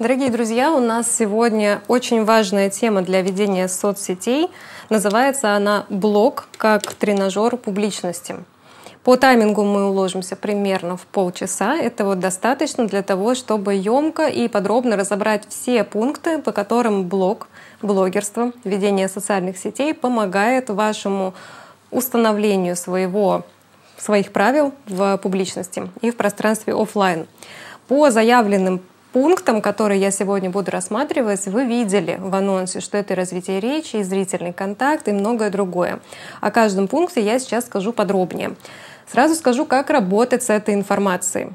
Дорогие друзья, у нас сегодня очень важная тема для ведения соцсетей. Называется она «Блог как тренажер публичности». По таймингу мы уложимся примерно в полчаса. Этого достаточно для того, чтобы емко и подробно разобрать все пункты, по которым блог, блогерство, ведение социальных сетей помогает вашему установлению своего, своих правил в публичности и в пространстве офлайн. По заявленным пунктам, которые я сегодня буду рассматривать, вы видели в анонсе, что это развитие речи, и зрительный контакт и многое другое. О каждом пункте я сейчас скажу подробнее. Сразу скажу, как работать с этой информацией.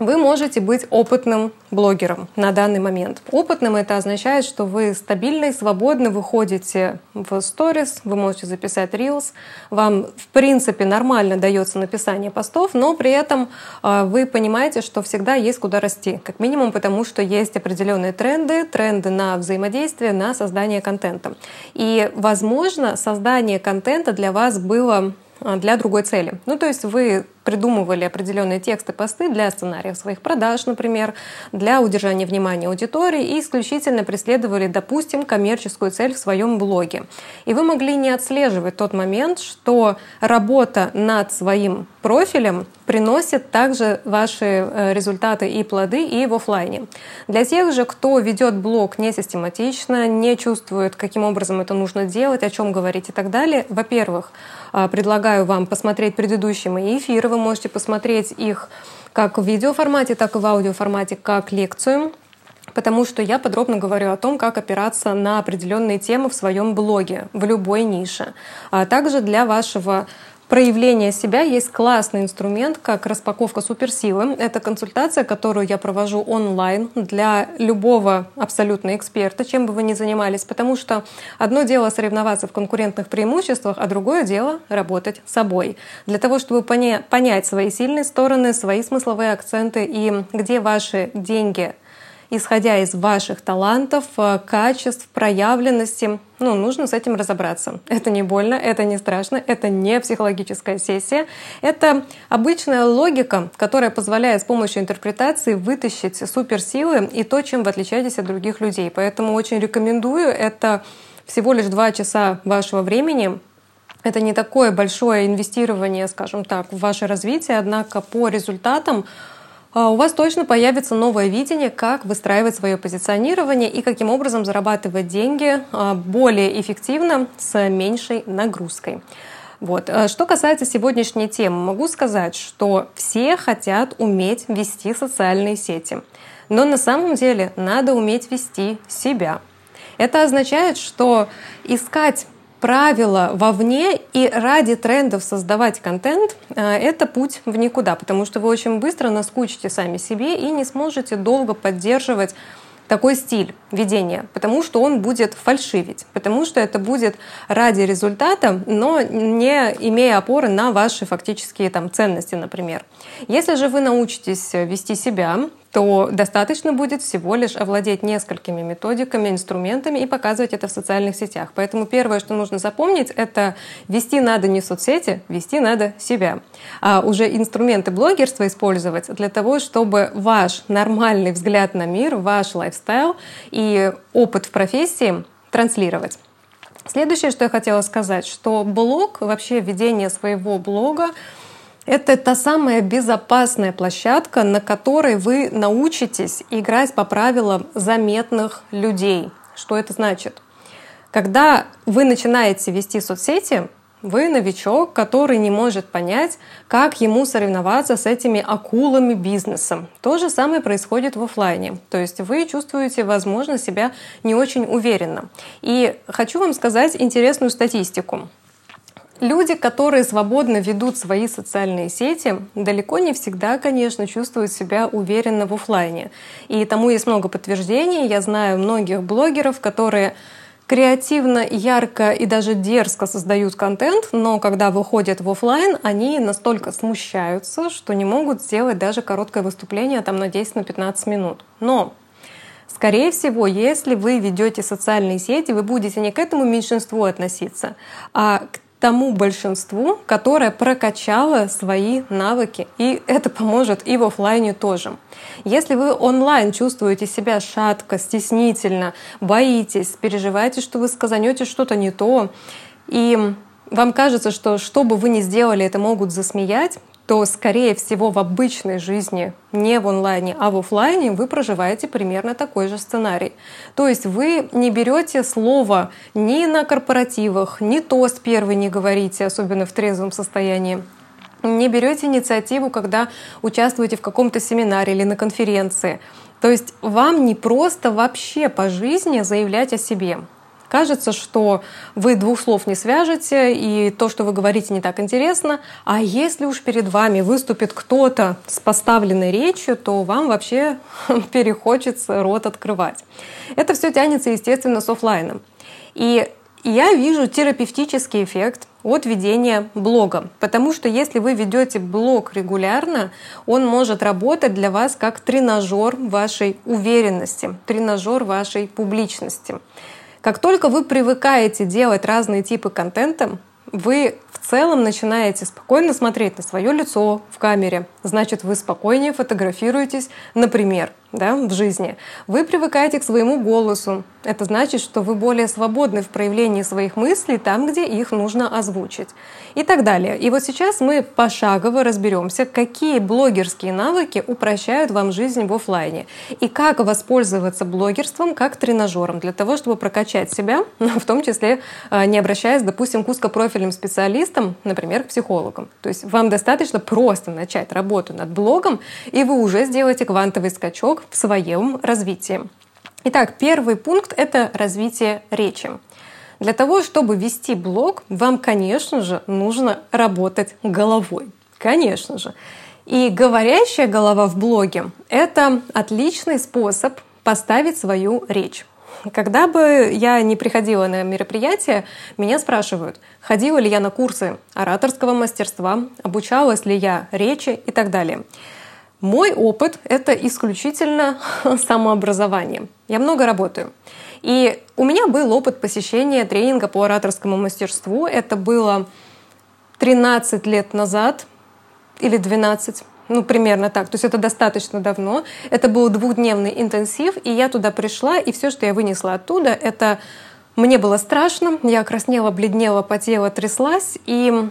Вы можете быть опытным блогером на данный момент. Опытным это означает, что вы стабильно и свободно выходите в сторис, вы можете записать reels, вам в принципе нормально дается написание постов, но при этом а, вы понимаете, что всегда есть куда расти, как минимум потому, что есть определенные тренды, тренды на взаимодействие, на создание контента. И, возможно, создание контента для вас было а, для другой цели. Ну, то есть вы придумывали определенные тексты, посты для сценариев своих продаж, например, для удержания внимания аудитории и исключительно преследовали, допустим, коммерческую цель в своем блоге. И вы могли не отслеживать тот момент, что работа над своим профилем приносит также ваши э, результаты и плоды и в офлайне. Для тех же, кто ведет блог не систематично, не чувствует, каким образом это нужно делать, о чем говорить и так далее, во-первых, э, предлагаю вам посмотреть предыдущие мои эфиры, вы можете посмотреть их как в видеоформате, так и в аудиоформате, как лекцию потому что я подробно говорю о том, как опираться на определенные темы в своем блоге, в любой нише. А также для вашего проявления себя есть классный инструмент, как распаковка суперсилы. Это консультация, которую я провожу онлайн для любого абсолютно эксперта, чем бы вы ни занимались, потому что одно дело соревноваться в конкурентных преимуществах, а другое дело работать собой. Для того, чтобы понять свои сильные стороны, свои смысловые акценты и где ваши деньги исходя из ваших талантов, э, качеств, проявленности. Ну, нужно с этим разобраться. Это не больно, это не страшно, это не психологическая сессия. Это обычная логика, которая позволяет с помощью интерпретации вытащить суперсилы и то, чем вы отличаетесь от других людей. Поэтому очень рекомендую. Это всего лишь два часа вашего времени, это не такое большое инвестирование, скажем так, в ваше развитие, однако по результатам у вас точно появится новое видение, как выстраивать свое позиционирование и каким образом зарабатывать деньги а, более эффективно с меньшей нагрузкой. Вот. А, что касается сегодняшней темы, могу сказать, что все хотят уметь вести социальные сети. Но на самом деле надо уметь вести себя. Это означает, что искать правила вовне и ради трендов создавать контент э, — это путь в никуда, потому что вы очень быстро наскучите сами себе и не сможете долго поддерживать такой стиль ведения, потому что он будет фальшивить, потому что это будет ради результата, но не имея опоры на ваши фактические там, ценности, например. Если же вы научитесь вести себя, то достаточно будет всего лишь овладеть несколькими методиками, инструментами и показывать это в социальных сетях. Поэтому первое, что нужно запомнить, это вести надо не соцсети, вести надо себя. А уже инструменты блогерства использовать для того, чтобы ваш нормальный взгляд на мир, ваш лайфстайл и опыт в профессии транслировать. Следующее, что я хотела сказать, что блог, вообще ведение своего блога, это та самая безопасная площадка, на которой вы научитесь играть по правилам заметных людей. Что это значит? Когда вы начинаете вести соцсети, вы новичок, который не может понять, как ему соревноваться с этими акулами бизнеса. То же самое происходит в офлайне. То есть вы чувствуете, возможно, себя не очень уверенно. И хочу вам сказать интересную статистику. Люди, которые свободно ведут свои социальные сети, далеко не всегда, конечно, чувствуют себя уверенно в офлайне. И тому есть много подтверждений. Я знаю многих блогеров, которые креативно, ярко и даже дерзко создают контент, но когда выходят в офлайн, они настолько смущаются, что не могут сделать даже короткое выступление там на 10-15 минут. Но Скорее всего, если вы ведете социальные сети, вы будете не к этому меньшинству относиться, а к тому большинству, которое прокачало свои навыки. И это поможет и в офлайне тоже. Если вы онлайн чувствуете себя шатко, стеснительно, боитесь, переживаете, что вы сказанете что-то не то, и вам кажется, что что бы вы ни сделали, это могут засмеять, то, скорее всего, в обычной жизни, не в онлайне, а в офлайне, вы проживаете примерно такой же сценарий. То есть вы не берете слово ни на корпоративах, ни тост первый не говорите, особенно в трезвом состоянии, не берете инициативу, когда участвуете в каком-то семинаре или на конференции. То есть вам не просто вообще по жизни заявлять о себе кажется, что вы двух слов не свяжете, и то, что вы говорите, не так интересно. А если уж перед вами выступит кто-то с поставленной речью, то вам вообще перехочется рот открывать. Это все тянется, естественно, с офлайном. И я вижу терапевтический эффект от ведения блога. Потому что если вы ведете блог регулярно, он может работать для вас как тренажер вашей уверенности, тренажер вашей публичности. Как только вы привыкаете делать разные типы контента, вы в целом начинаете спокойно смотреть на свое лицо в камере, значит, вы спокойнее фотографируетесь, например, да, в жизни. Вы привыкаете к своему голосу. Это значит, что вы более свободны в проявлении своих мыслей там, где их нужно озвучить. И так далее. И вот сейчас мы пошагово разберемся, какие блогерские навыки упрощают вам жизнь в офлайне. И как воспользоваться блогерством как тренажером для того, чтобы прокачать себя, в том числе а, не обращаясь, допустим, к узкопрофильным специалистам, например, к психологам. То есть вам достаточно просто начать работу над блогом, и вы уже сделаете квантовый скачок в своем развитии. Итак, первый пункт — это развитие речи. Для того, чтобы вести блог, вам, конечно же, нужно работать головой. Конечно же. И говорящая голова в блоге — это отличный способ поставить свою речь. Когда бы я не приходила на мероприятие, меня спрашивают, ходила ли я на курсы ораторского мастерства, обучалась ли я речи и так далее. Мой опыт — это исключительно самообразование. Я много работаю. И у меня был опыт посещения тренинга по ораторскому мастерству. Это было 13 лет назад или 12 ну, примерно так. То есть это достаточно давно. Это был двухдневный интенсив, и я туда пришла, и все, что я вынесла оттуда, это мне было страшно, я краснела, бледнела, потела, тряслась, и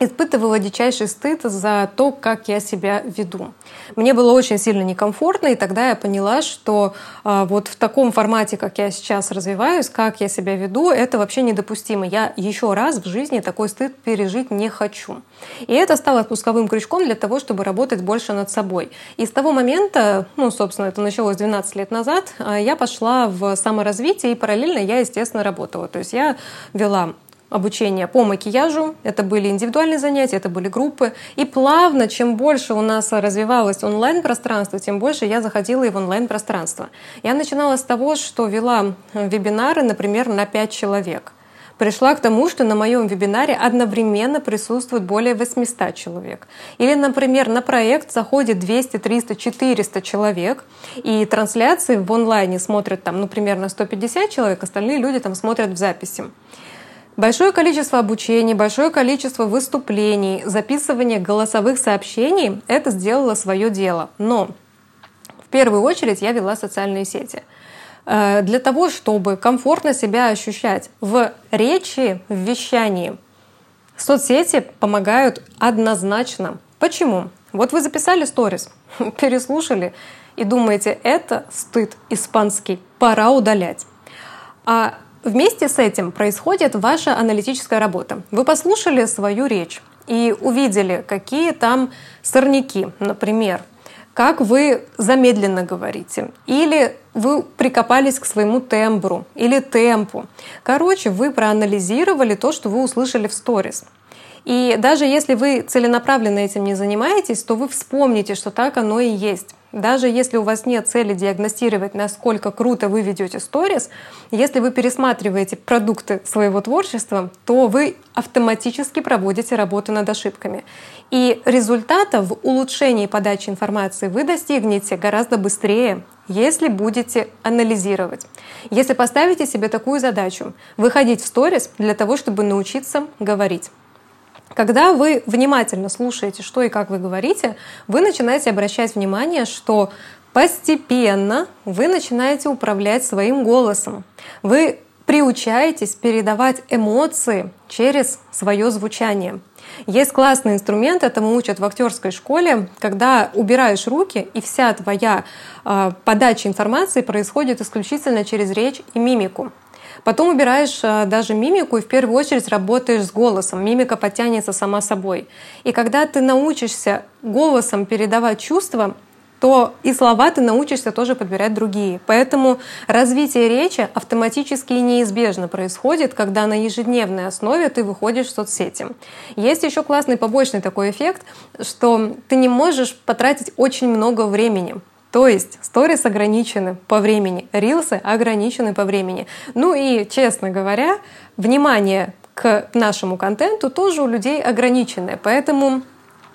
испытывала дичайший стыд за то, как я себя веду. Мне было очень сильно некомфортно, и тогда я поняла, что э, вот в таком формате, как я сейчас развиваюсь, как я себя веду, это вообще недопустимо. Я еще раз в жизни такой стыд пережить не хочу. И это стало спусковым крючком для того, чтобы работать больше над собой. И с того момента, ну, собственно, это началось 12 лет назад, э, я пошла в саморазвитие, и параллельно я, естественно, работала. То есть я вела обучения по макияжу. Это были индивидуальные занятия, это были группы. И плавно, чем больше у нас развивалось онлайн-пространство, тем больше я заходила и в онлайн-пространство. Я начинала с того, что вела вебинары, например, на 5 человек. Пришла к тому, что на моем вебинаре одновременно присутствует более 800 человек. Или, например, на проект заходит 200, 300, 400 человек, и трансляции в онлайне смотрят там, ну, примерно 150 человек, остальные люди там смотрят в записи. Большое количество обучений, большое количество выступлений, записывание голосовых сообщений — это сделало свое дело. Но в первую очередь я вела социальные сети. Э, для того, чтобы комфортно себя ощущать в речи, в вещании, соцсети помогают однозначно. Почему? Вот вы записали сторис, переслушали и думаете, это стыд испанский, пора удалять. А Вместе с этим происходит ваша аналитическая работа. Вы послушали свою речь и увидели, какие там сорняки, например, как вы замедленно говорите, или вы прикопались к своему тембру или темпу. Короче, вы проанализировали то, что вы услышали в сторис. И даже если вы целенаправленно этим не занимаетесь, то вы вспомните, что так оно и есть. Даже если у вас нет цели диагностировать, насколько круто вы ведете сторис, если вы пересматриваете продукты своего творчества, то вы автоматически проводите работу над ошибками. И результата в улучшении подачи информации вы достигнете гораздо быстрее, если будете анализировать. Если поставите себе такую задачу — выходить в сторис для того, чтобы научиться говорить. Когда вы внимательно слушаете, что и как вы говорите, вы начинаете обращать внимание, что постепенно вы начинаете управлять своим голосом. Вы приучаетесь передавать эмоции через свое звучание. Есть классный инструмент, этому учат в актерской школе, когда убираешь руки, и вся твоя э, подача информации происходит исключительно через речь и мимику. Потом убираешь э, даже мимику и в первую очередь работаешь с голосом. Мимика подтянется сама собой. И когда ты научишься голосом передавать чувства, то и слова ты научишься тоже подбирать другие. Поэтому развитие речи автоматически и неизбежно происходит, когда на ежедневной основе ты выходишь в соцсети. Есть еще классный побочный такой эффект, что ты не можешь потратить очень много времени. То есть сторис ограничены по времени, рилсы ограничены по времени. Ну и, честно говоря, внимание к нашему контенту тоже у людей ограниченное. Поэтому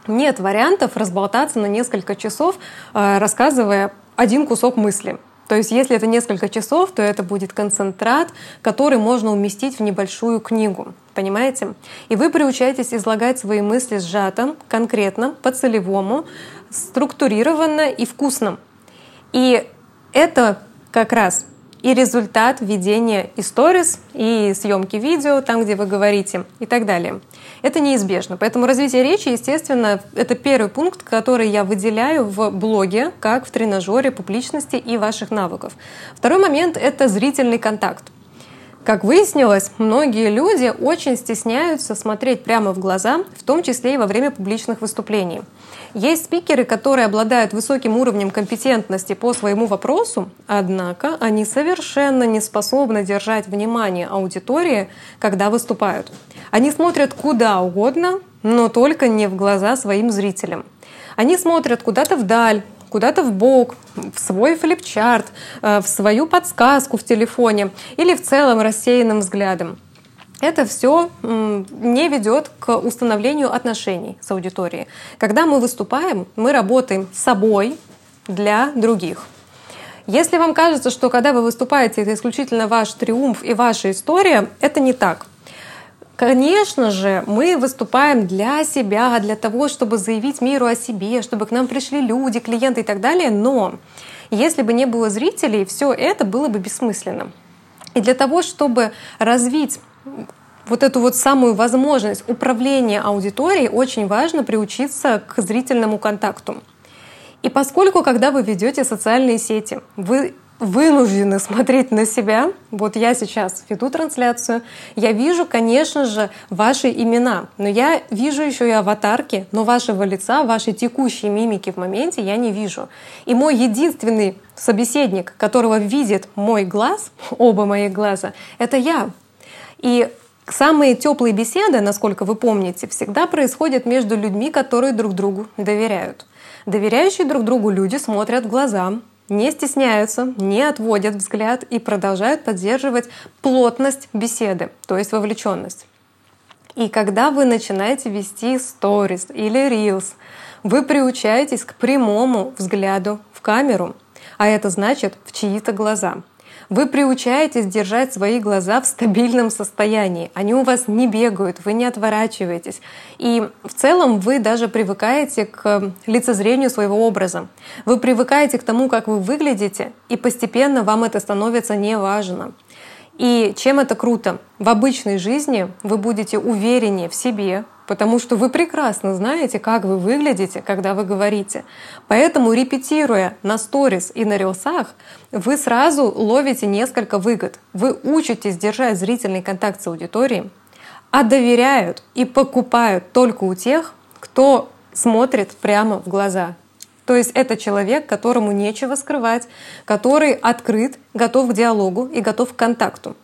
нет вариантов разболтаться на несколько часов, э, рассказывая один кусок мысли. То есть если это несколько часов, то это будет концентрат, который можно уместить в небольшую книгу. Понимаете? И вы приучаетесь излагать свои мысли сжато, конкретно, по-целевому, структурированно и вкусно. И это как раз и результат ведения и и съемки видео, там, где вы говорите, и так далее. Это неизбежно. Поэтому развитие речи, естественно, это первый пункт, который я выделяю в блоге, как в тренажере публичности и ваших навыков. Второй момент — это зрительный контакт. Как выяснилось, многие люди очень стесняются смотреть прямо в глаза, в том числе и во время публичных выступлений. Есть спикеры, которые обладают высоким уровнем компетентности по своему вопросу, однако они совершенно не способны держать внимание аудитории, когда выступают. Они смотрят куда угодно, но только не в глаза своим зрителям. Они смотрят куда-то вдаль, куда-то в бок, в свой флипчарт, э, в свою подсказку в телефоне или в целом рассеянным взглядом. Это все не ведет к установлению отношений с аудиторией. Когда мы выступаем, мы работаем собой для других. Если вам кажется, что когда вы выступаете, это исключительно ваш триумф и ваша история, это не так. Конечно же, мы выступаем для себя, для того, чтобы заявить миру о себе, чтобы к нам пришли люди, клиенты и так далее, но если бы не было зрителей, все это было бы бессмысленно. И для того, чтобы развить вот эту вот самую возможность управления аудиторией, очень важно приучиться к зрительному контакту. И поскольку, когда вы ведете социальные сети, вы вынуждены смотреть на себя. Вот я сейчас веду трансляцию, я вижу, конечно же, ваши имена, но я вижу еще и аватарки, но вашего лица, вашей текущей мимики в моменте я не вижу. И мой единственный собеседник, которого видит мой глаз, оба моих глаза, это я. И Самые теплые беседы, насколько вы помните, всегда происходят между людьми, которые друг другу доверяют. Доверяющие друг другу люди смотрят в глаза, не стесняются, не отводят взгляд и продолжают поддерживать плотность беседы, то есть вовлеченность. И когда вы начинаете вести сторис или reels, вы приучаетесь к прямому взгляду в камеру, а это значит в чьи-то глаза — вы приучаетесь держать свои глаза в стабильном состоянии. Они у вас не бегают, вы не отворачиваетесь. И в целом вы даже привыкаете к лицезрению своего образа. Вы привыкаете к тому, как вы выглядите, и постепенно вам это становится неважно. И чем это круто? В обычной жизни вы будете увереннее в себе, потому что вы прекрасно знаете, как вы выглядите, когда вы говорите. Поэтому, репетируя на сторис и на рилсах, вы сразу ловите несколько выгод. Вы учитесь держать зрительный контакт с аудиторией, а доверяют и покупают только у тех, кто смотрит прямо в глаза, то есть это человек, которому нечего скрывать, который открыт, готов к диалогу и готов к контакту.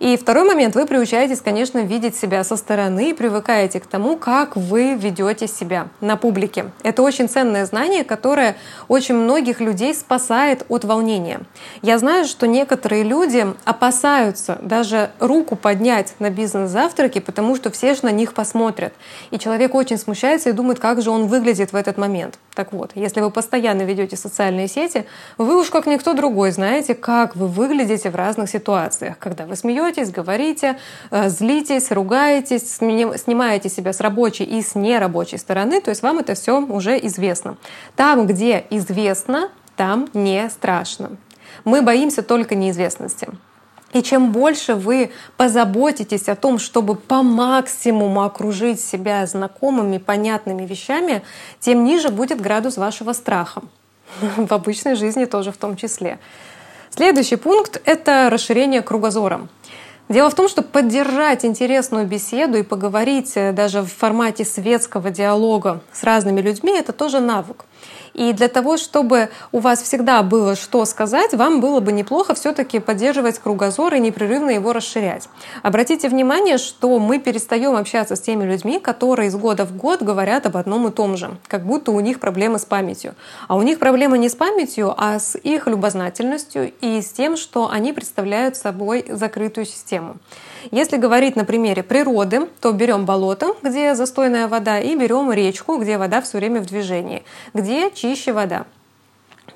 И второй момент, вы приучаетесь, конечно, видеть себя со стороны и привыкаете к тому, как вы ведете себя на публике. Это очень ценное знание, которое очень многих людей спасает от волнения. Я знаю, что некоторые люди опасаются даже руку поднять на бизнес-завтраке, потому что все же на них посмотрят. И человек очень смущается и думает, как же он выглядит в этот момент. Так вот, если вы постоянно ведете социальные сети, вы уж как никто другой знаете, как вы выглядите в разных ситуациях, когда вы смеетесь, смеетесь, говорите, э, злитесь, ругаетесь, снимаете себя с рабочей и с нерабочей стороны, то есть вам это все уже известно. Там, где известно, там не страшно. Мы боимся только неизвестности. И чем больше вы позаботитесь о том, чтобы по максимуму окружить себя знакомыми, понятными вещами, тем ниже будет градус вашего страха. В обычной жизни тоже в том числе. Следующий пункт — это расширение кругозора. Дело в том, что поддержать интересную беседу и поговорить э, даже в формате светского диалога с разными людьми — это тоже навык. И для того, чтобы у вас всегда было что сказать, вам было бы неплохо все-таки поддерживать кругозор и непрерывно его расширять. Обратите внимание, что мы перестаем общаться с теми людьми, которые из года в год говорят об одном и том же, как будто у них проблемы с памятью. А у них проблема не с памятью, а с их любознательностью и с тем, что они представляют собой закрытую систему. Если говорить на примере природы, то берем болото, где застойная вода, и берем речку, где вода все время в движении. Где чище вода?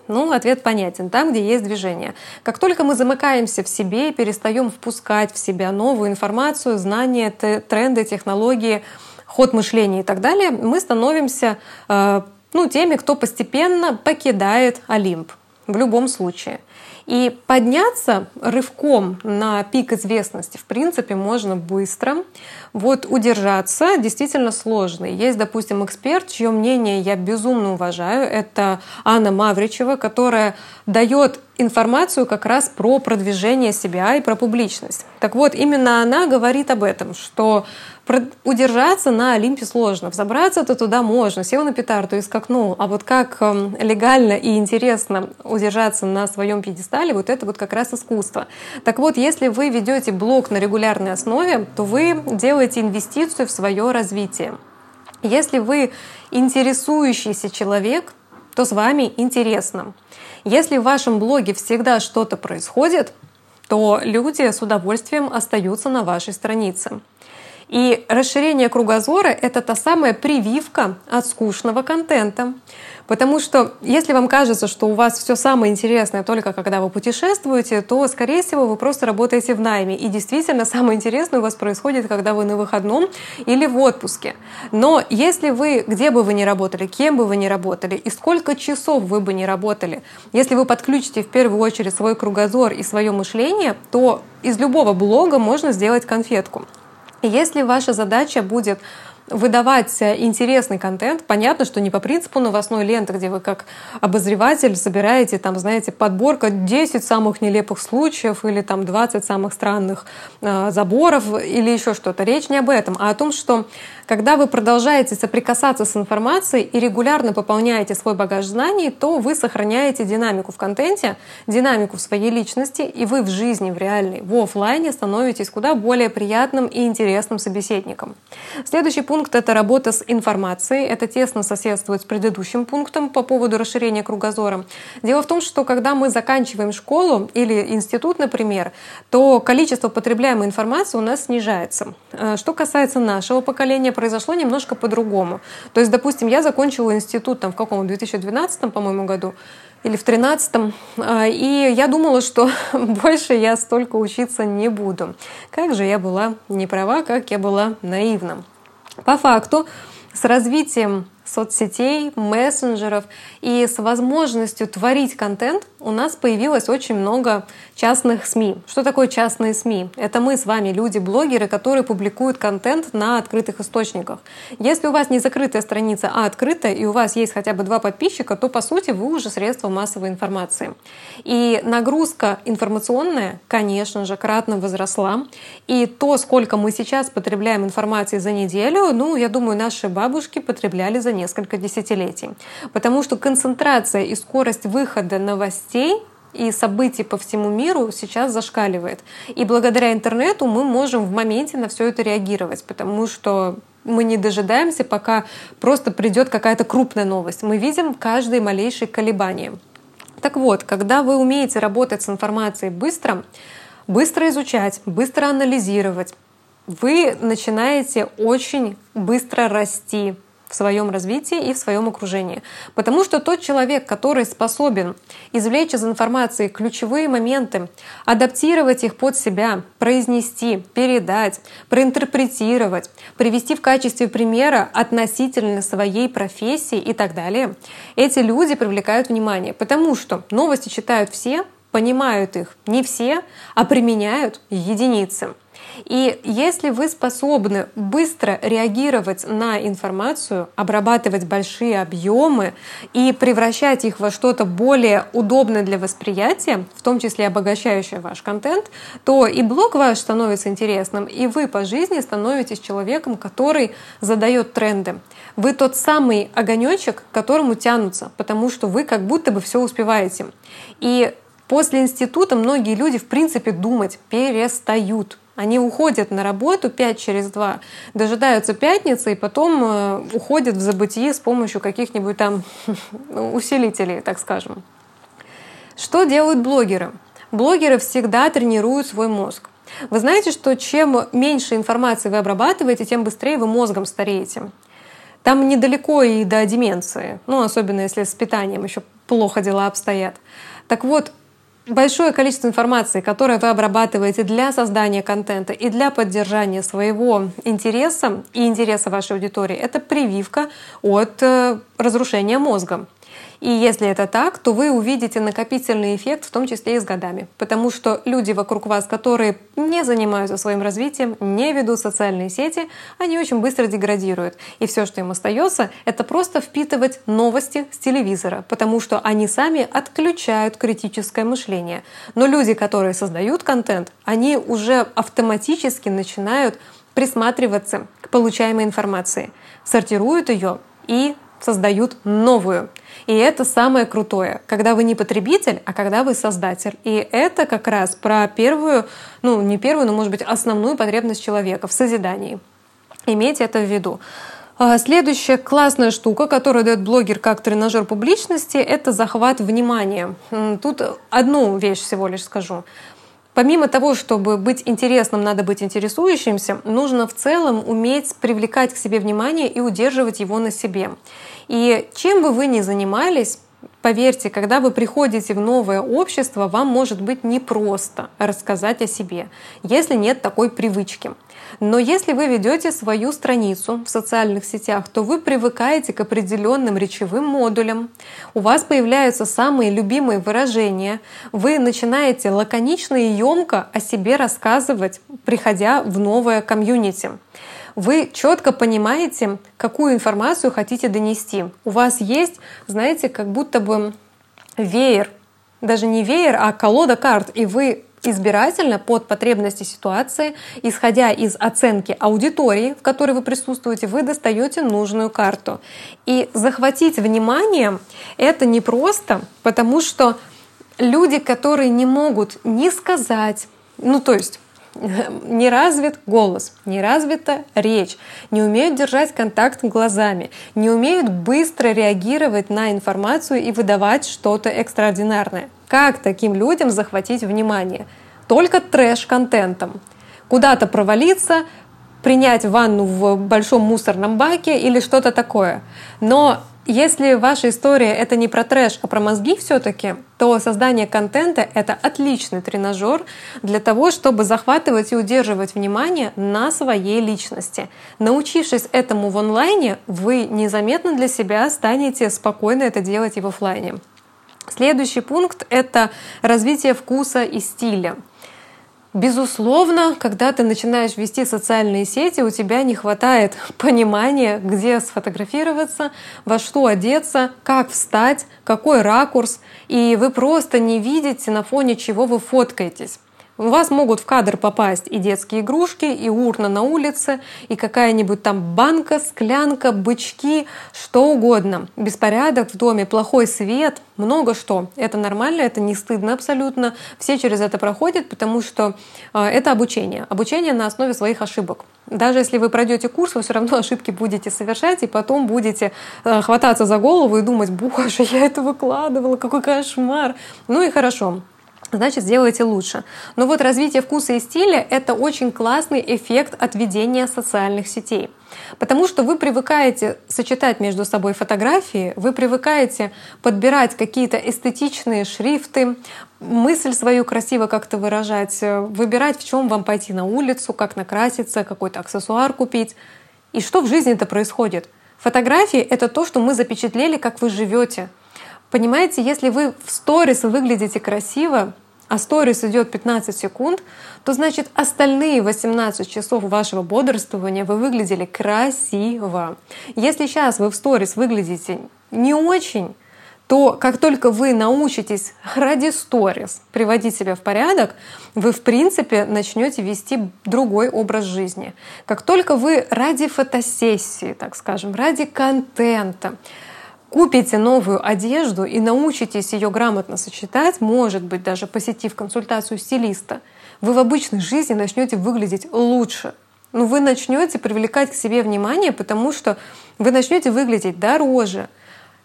Ну, ответ понятен. Там, где есть движение. Как только мы замыкаемся в себе и перестаем впускать в себя новую информацию, знания, тренды, технологии, ход мышления и так далее, мы становимся э, ну, теми, кто постепенно покидает Олимп в любом случае. И подняться рывком на пик известности, в принципе, можно быстро. Вот удержаться действительно сложно. Есть, допустим, эксперт, чье мнение я безумно уважаю. Это Анна Мавричева, которая дает информацию как раз про продвижение себя и про публичность. Так вот, именно она говорит об этом, что удержаться на Олимпе сложно, взобраться-то туда можно, сел на петарду и скакнул, а вот как эм, легально и интересно удержаться на своем пьедестале, вот это вот как раз искусство. Так вот, если вы ведете блог на регулярной основе, то вы делаете инвестицию в свое развитие. Если вы интересующийся человек, то с вами интересно. Если в вашем блоге всегда что-то происходит, то люди с удовольствием остаются на вашей странице. И расширение кругозора — это та самая прививка от скучного контента. Потому что если вам кажется, что у вас все самое интересное только когда вы путешествуете, то, скорее всего, вы просто работаете в найме. И действительно, самое интересное у вас происходит, когда вы на выходном или в отпуске. Но если вы, где бы вы ни работали, кем бы вы ни работали, и сколько часов вы бы ни работали, если вы подключите в первую очередь свой кругозор и свое мышление, то из любого блога можно сделать конфетку. Если ваша задача будет выдавать интересный контент. Понятно, что не по принципу новостной ленты, где вы как обозреватель собираете, там, знаете, подборка 10 самых нелепых случаев или там 20 самых странных э, заборов или еще что-то. Речь не об этом, а о том, что когда вы продолжаете соприкасаться с информацией и регулярно пополняете свой багаж знаний, то вы сохраняете динамику в контенте, динамику в своей личности, и вы в жизни, в реальной, в офлайне становитесь куда более приятным и интересным собеседником. Следующий пункт — это работа с информацией. Это тесно соседствует с предыдущим пунктом по поводу расширения кругозора. Дело в том, что когда мы заканчиваем школу или институт, например, то количество потребляемой информации у нас снижается. Э, что касается нашего поколения, произошло немножко по-другому. То есть, допустим, я закончила институт там, в каком? 2012, по-моему, году или в 13 а, и я думала, что больше я столько учиться не буду. Как же я была не права, как я была наивна. По факту, с развитием соцсетей, мессенджеров и с возможностью творить контент у нас появилось очень много частных СМИ. Что такое частные СМИ? Это мы с вами, люди-блогеры, которые публикуют контент на открытых источниках. Если у вас не закрытая страница, а открытая, и у вас есть хотя бы два подписчика, то по сути вы уже средство массовой информации. И нагрузка информационная, конечно же, кратно возросла. И то, сколько мы сейчас потребляем информации за неделю, ну, я думаю, наши бабушки потребляли за несколько десятилетий. Потому что концентрация и скорость выхода новостей и событий по всему миру сейчас зашкаливает. И благодаря интернету мы можем в моменте на все это реагировать, потому что мы не дожидаемся, пока просто придет какая-то крупная новость. Мы видим каждое малейшее колебание. Так вот, когда вы умеете работать с информацией быстро, быстро изучать, быстро анализировать, вы начинаете очень быстро расти в своем развитии и в своем окружении. Потому что тот человек, который способен извлечь из информации ключевые моменты, адаптировать их под себя, произнести, передать, проинтерпретировать, привести в качестве примера относительно своей профессии и так далее, эти люди привлекают внимание. Потому что новости читают все, понимают их не все, а применяют единицы. И если вы способны быстро реагировать на информацию, обрабатывать большие объемы и превращать их во что-то более удобное для восприятия, в том числе обогащающее ваш контент, то и блог ваш становится интересным, и вы по жизни становитесь человеком, который задает тренды. Вы тот самый огонечек, к которому тянутся, потому что вы как будто бы все успеваете. И после института многие люди, в принципе, думать перестают. Они уходят на работу 5 через 2, дожидаются пятницы и потом э, уходят в забытие с помощью каких-нибудь там усилителей, так скажем. Что делают блогеры? Блогеры всегда тренируют свой мозг. Вы знаете, что чем меньше информации вы обрабатываете, тем быстрее вы мозгом стареете. Там недалеко и до деменции, ну, особенно если с питанием еще плохо дела обстоят. Так вот, большое количество информации, которое вы обрабатываете для создания контента и для поддержания своего интереса и интереса вашей аудитории, это прививка от э, разрушения мозга. И если это так, то вы увидите накопительный эффект, в том числе и с годами. Потому что люди вокруг вас, которые не занимаются своим развитием, не ведут социальные сети, они очень быстро деградируют. И все, что им остается, это просто впитывать новости с телевизора, потому что они сами отключают критическое мышление. Но люди, которые создают контент, они уже автоматически начинают присматриваться к получаемой информации, сортируют ее и создают новую. И это самое крутое, когда вы не потребитель, а когда вы создатель. И это как раз про первую, ну не первую, но может быть основную потребность человека в созидании. Имейте это в виду. А, следующая классная штука, которую дает блогер как тренажер публичности, это захват внимания. Тут одну вещь всего лишь скажу. Помимо того, чтобы быть интересным, надо быть интересующимся, нужно в целом уметь привлекать к себе внимание и удерживать его на себе. И чем бы вы ни занимались, Поверьте, когда вы приходите в новое общество, вам может быть непросто рассказать о себе, если нет такой привычки. Но если вы ведете свою страницу в социальных сетях, то вы привыкаете к определенным речевым модулям, у вас появляются самые любимые выражения, вы начинаете лаконично и емко о себе рассказывать, приходя в новое комьюнити вы четко понимаете, какую информацию хотите донести. У вас есть, знаете, как будто бы веер, даже не веер, а колода карт, и вы избирательно под потребности ситуации, исходя из оценки аудитории, в которой вы присутствуете, вы достаете нужную карту. И захватить внимание это не просто, потому что люди, которые не могут ни сказать, ну то есть не развит голос, не развита речь, не умеют держать контакт глазами, не умеют быстро реагировать на информацию и выдавать что-то экстраординарное. Как таким людям захватить внимание? Только трэш-контентом. Куда-то провалиться, принять ванну в большом мусорном баке или что-то такое. Но если ваша история это не про трэш, а про мозги все-таки, то создание контента это отличный тренажер для того, чтобы захватывать и удерживать внимание на своей личности. Научившись этому в онлайне, вы незаметно для себя станете спокойно это делать и в офлайне. Следующий пункт — это развитие вкуса и стиля. Безусловно, когда ты начинаешь вести социальные сети, у тебя не хватает понимания, где сфотографироваться, во что одеться, как встать, какой ракурс, и вы просто не видите, на фоне чего вы фоткаетесь. У вас могут в кадр попасть и детские игрушки, и урна на улице, и какая-нибудь там банка, склянка, бычки, что угодно. Беспорядок в доме, плохой свет, много что. Это нормально, это не стыдно абсолютно. Все через это проходят, потому что э, это обучение. Обучение на основе своих ошибок. Даже если вы пройдете курс, вы все равно ошибки будете совершать, и потом будете э, хвататься за голову и думать, боже, я это выкладывала, какой кошмар. Ну и хорошо значит сделайте лучше. Но вот развитие вкуса и стиля — это очень классный эффект от ведения социальных сетей. Потому что вы привыкаете сочетать между собой фотографии, вы привыкаете подбирать какие-то эстетичные шрифты, мысль свою красиво как-то выражать, выбирать, в чем вам пойти на улицу, как накраситься, какой-то аксессуар купить. И что в жизни это происходит? Фотографии — это то, что мы запечатлели, как вы живете — Понимаете, если вы в сторис выглядите красиво, а сторис идет 15 секунд, то значит остальные 18 часов вашего бодрствования вы выглядели красиво. Если сейчас вы в сторис выглядите не очень, то как только вы научитесь ради сторис приводить себя в порядок, вы в принципе начнете вести другой образ жизни. Как только вы ради фотосессии, так скажем, ради контента, купите новую одежду и научитесь ее грамотно сочетать, может быть, даже посетив консультацию стилиста, вы в обычной жизни начнете выглядеть лучше. Но ну, вы начнете привлекать к себе внимание, потому что вы начнете выглядеть дороже,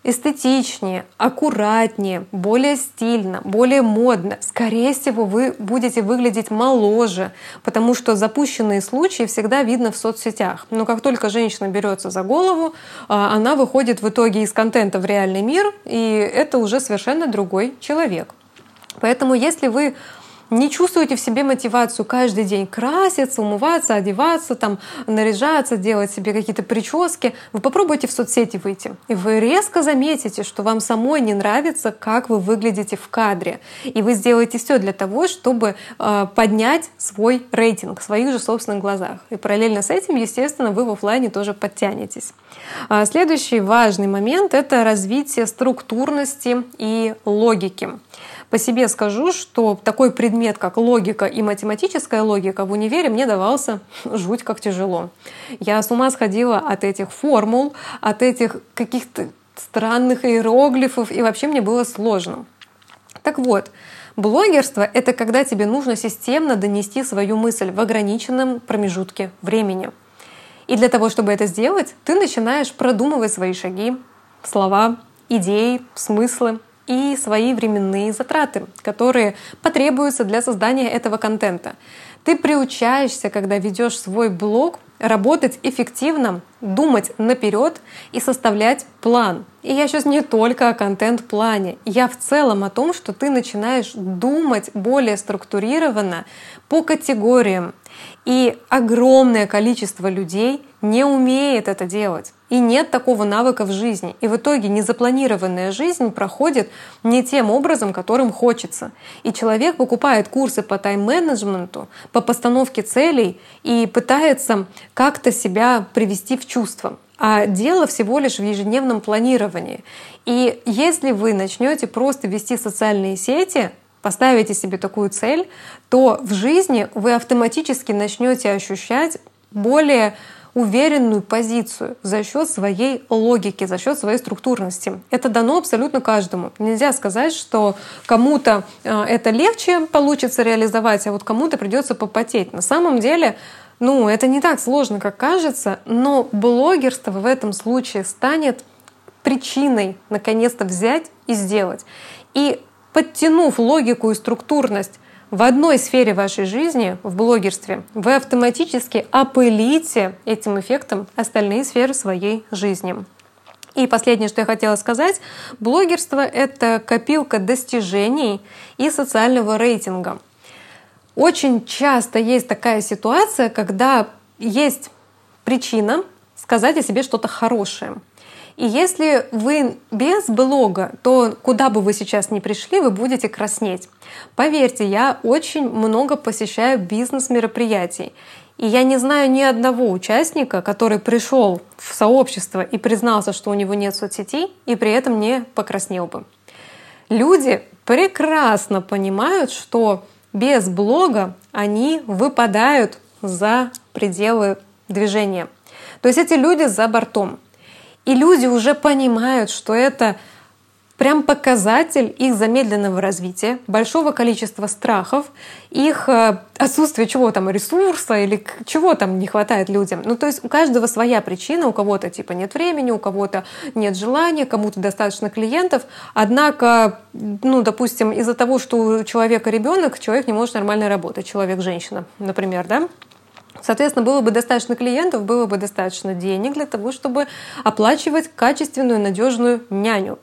эстетичнее, аккуратнее, более стильно, более модно. Скорее всего, вы будете выглядеть моложе, потому что запущенные случаи всегда видно в соцсетях. Но как только женщина берется за голову, а, она выходит в итоге из контента в реальный мир, и это уже совершенно другой человек. Поэтому если вы не чувствуете в себе мотивацию каждый день краситься, умываться, одеваться, там, наряжаться, делать себе какие-то прически, вы попробуйте в соцсети выйти. И вы резко заметите, что вам самой не нравится, как вы выглядите в кадре. И вы сделаете все для того, чтобы э, поднять свой рейтинг в своих же собственных глазах. И параллельно с этим, естественно, вы в офлайне тоже подтянетесь. А следующий важный момент — это развитие структурности и логики. По себе скажу, что такой предмет, как логика и математическая логика в универе мне давался жуть как тяжело. Я с ума сходила от этих формул, от этих каких-то странных иероглифов, и вообще мне было сложно. Так вот, блогерство — это когда тебе нужно системно донести свою мысль в ограниченном промежутке времени. И для того, чтобы это сделать, ты начинаешь продумывать свои шаги, слова, идеи, смыслы, и свои временные затраты, которые потребуются для создания этого контента. Ты приучаешься, когда ведешь свой блог, работать эффективно, думать наперед и составлять план. И я сейчас не только о контент-плане, я в целом о том, что ты начинаешь думать более структурированно по категориям. И огромное количество людей не умеет это делать. И нет такого навыка в жизни. И в итоге незапланированная жизнь проходит не тем образом, которым хочется. И человек покупает курсы по тайм-менеджменту, по постановке целей и пытается как-то себя привести в чувство. А дело всего лишь в ежедневном планировании. И если вы начнете просто вести социальные сети, поставите себе такую цель, то в жизни вы автоматически начнете ощущать более уверенную позицию за счет своей логики, за счет своей структурности. Это дано абсолютно каждому. Нельзя сказать, что кому-то э, это легче получится реализовать, а вот кому-то придется попотеть. На самом деле, ну, это не так сложно, как кажется, но блогерство в этом случае станет причиной наконец-то взять и сделать. И подтянув логику и структурность в одной сфере вашей жизни, в блогерстве, вы автоматически опылите этим эффектом остальные сферы своей жизни. И последнее, что я хотела сказать, блогерство — это копилка достижений и социального рейтинга. Очень часто есть такая ситуация, когда есть причина сказать о себе что-то хорошее — и если вы без блога, то куда бы вы сейчас ни пришли, вы будете краснеть. Поверьте, я очень много посещаю бизнес-мероприятий. И я не знаю ни одного участника, который пришел в сообщество и признался, что у него нет соцсетей, и при этом не покраснел бы. Люди прекрасно понимают, что без блога они выпадают за пределы движения. То есть эти люди за бортом. И люди уже понимают, что это прям показатель их замедленного развития, большого количества страхов, их э, отсутствия чего там, ресурса или чего там не хватает людям. Ну, то есть у каждого своя причина, у кого-то типа нет времени, у кого-то нет желания, кому-то достаточно клиентов. Однако, ну, допустим, из-за того, что у человека ребенок, человек не может нормально работать, человек-женщина, например, да, Соответственно, было бы достаточно клиентов, было бы достаточно денег для того, чтобы оплачивать качественную, надежную няню.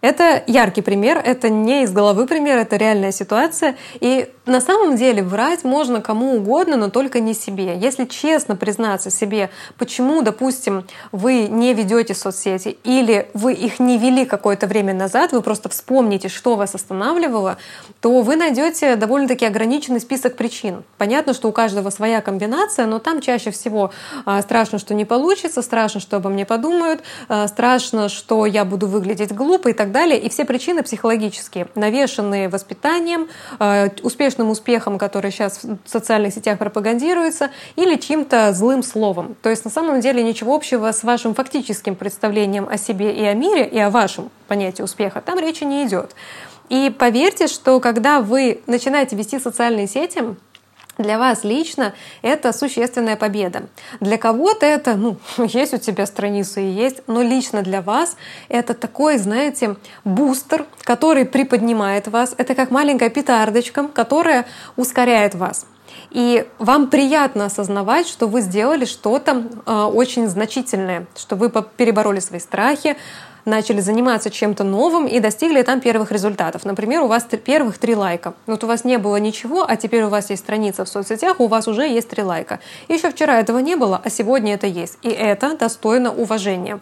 Это яркий пример, это не из головы пример, это реальная ситуация. И на самом деле врать можно кому угодно, но только не себе. Если честно признаться себе, почему, допустим, вы не ведете соцсети или вы их не вели какое-то время назад, вы просто вспомните, что вас останавливало, то вы найдете довольно-таки ограниченный список причин. Понятно, что у каждого своя комбинация, но там чаще всего а, страшно, что не получится, страшно, что обо мне подумают, а, страшно, что я буду выглядеть глупо и так далее. И все причины психологические, навешенные воспитанием, э, успешным успехом, который сейчас в социальных сетях пропагандируется, или чьим-то злым словом. То есть на самом деле ничего общего с вашим фактическим представлением о себе и о мире, и о вашем понятии успеха там речи не идет. И поверьте, что когда вы начинаете вести социальные сети, для вас лично это существенная победа. Для кого-то это, ну, есть у тебя страница и есть, но лично для вас это такой, знаете, бустер, который приподнимает вас. Это как маленькая петардочка, которая ускоряет вас. И вам приятно осознавать, что вы сделали что-то э, очень значительное, что вы перебороли свои страхи, начали заниматься чем-то новым и достигли там первых результатов. Например, у вас первых три лайка. Вот у вас не было ничего, а теперь у вас есть страница в соцсетях, у вас уже есть три лайка. Еще вчера этого не было, а сегодня это есть. И это достойно уважения.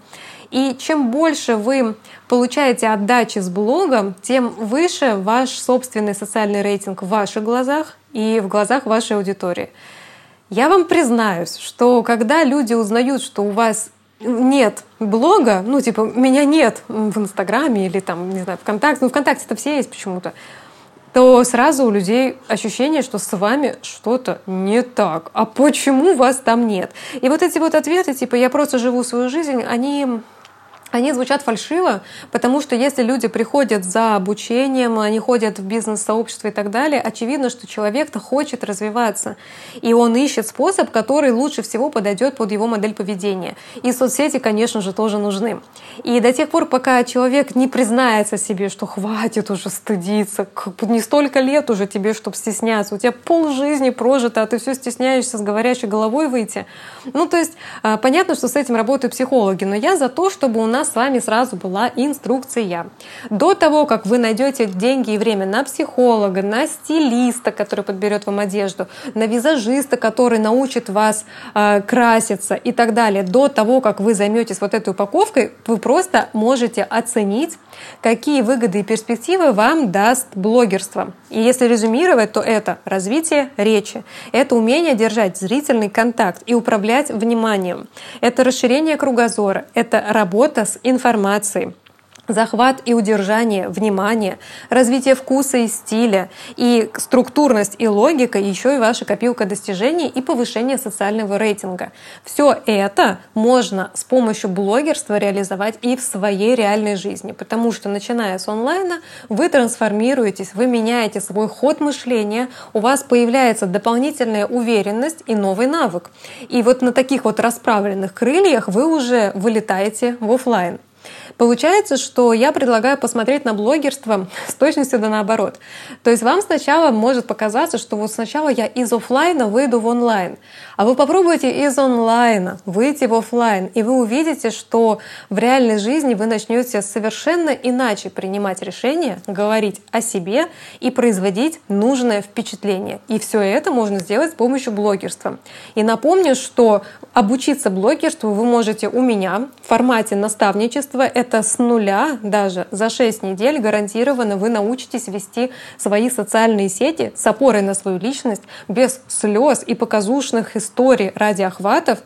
И чем больше вы получаете отдачи с блога, тем выше ваш собственный социальный рейтинг в ваших глазах и в глазах вашей аудитории. Я вам признаюсь, что когда люди узнают, что у вас нет блога, ну, типа, меня нет в Инстаграме или там, не знаю, ВКонтакте, ну, ВКонтакте-то все есть почему-то, то сразу у людей ощущение, что с вами что-то не так. А почему вас там нет? И вот эти вот ответы, типа, я просто живу свою жизнь, они они звучат фальшиво, потому что если люди приходят за обучением, они ходят в бизнес-сообщество и так далее, очевидно, что человек-то хочет развиваться. И он ищет способ, который лучше всего подойдет под его модель поведения. И соцсети, конечно же, тоже нужны. И до тех пор, пока человек не признается себе, что хватит уже стыдиться, не столько лет уже тебе, чтобы стесняться, у тебя пол жизни прожито, а ты все стесняешься с говорящей головой выйти. Ну, то есть, а, понятно, что с этим работают психологи, но я за то, чтобы у нас с вами сразу была инструкция. До того, как вы найдете деньги и время на психолога, на стилиста, который подберет вам одежду, на визажиста, который научит вас э, краситься и так далее, до того, как вы займетесь вот этой упаковкой, вы просто можете оценить, какие выгоды и перспективы вам даст блогерство. И если резюмировать, то это развитие речи, это умение держать зрительный контакт и управлять вниманием, это расширение кругозора, это работа с информацией захват и удержание внимания, развитие вкуса и стиля, и структурность и логика, еще и ваша копилка достижений и повышение социального рейтинга. Все это можно с помощью блогерства реализовать и в своей реальной жизни, потому что начиная с онлайна вы трансформируетесь, вы меняете свой ход мышления, у вас появляется дополнительная уверенность и новый навык. И вот на таких вот расправленных крыльях вы уже вылетаете в офлайн. Получается, что я предлагаю посмотреть на блогерство с точностью да наоборот. То есть вам сначала может показаться, что вот сначала я из офлайна выйду в онлайн, а вы попробуйте из онлайна выйти в офлайн, и вы увидите, что в реальной жизни вы начнете совершенно иначе принимать решения, говорить о себе и производить нужное впечатление. И все это можно сделать с помощью блогерства. И напомню, что обучиться блогерству вы можете у меня в формате наставничества блогерство — это с нуля даже за 6 недель гарантированно вы научитесь вести свои социальные сети с опорой на свою личность, без слез и показушных историй ради охватов,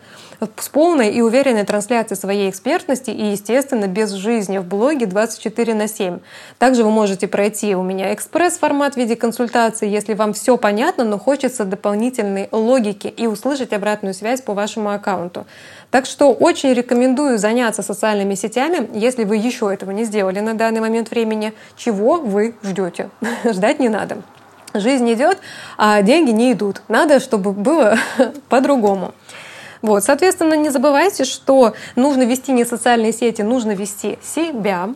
с полной и уверенной трансляцией своей экспертности и, естественно, без жизни в блоге 24 на 7. Также вы можете пройти у меня экспресс-формат в виде консультации, если вам все понятно, но хочется дополнительной логики и услышать обратную связь по вашему аккаунту. Так что очень рекомендую заняться социальными сетями, если вы еще этого не сделали на данный момент времени. Чего вы ждете? Ждать не надо. Жизнь идет, а деньги не идут. Надо, чтобы было по-другому. Вот, соответственно, не забывайте, что нужно вести не социальные сети, нужно вести себя.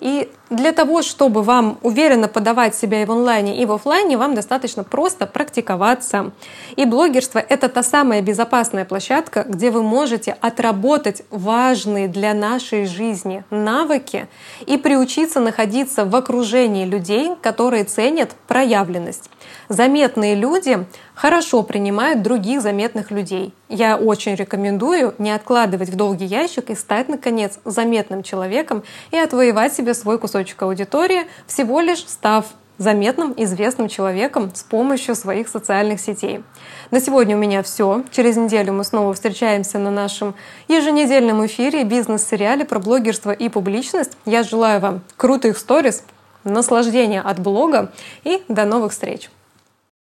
И для того, чтобы вам уверенно подавать себя и в онлайне, и в офлайне, вам достаточно просто практиковаться. И блогерство — это та самая безопасная площадка, где вы можете отработать важные для нашей жизни навыки и приучиться находиться в окружении людей, которые ценят проявленность. Заметные люди хорошо принимают других заметных людей. Я очень рекомендую не откладывать в долгий ящик и стать, наконец, заметным человеком и отвоевать себе свой кусочек аудитории, всего лишь став заметным, известным человеком с помощью своих социальных сетей. На сегодня у меня все. Через неделю мы снова встречаемся на нашем еженедельном эфире бизнес-сериале про блогерство и публичность. Я желаю вам крутых сторис, наслаждения от блога и до новых встреч!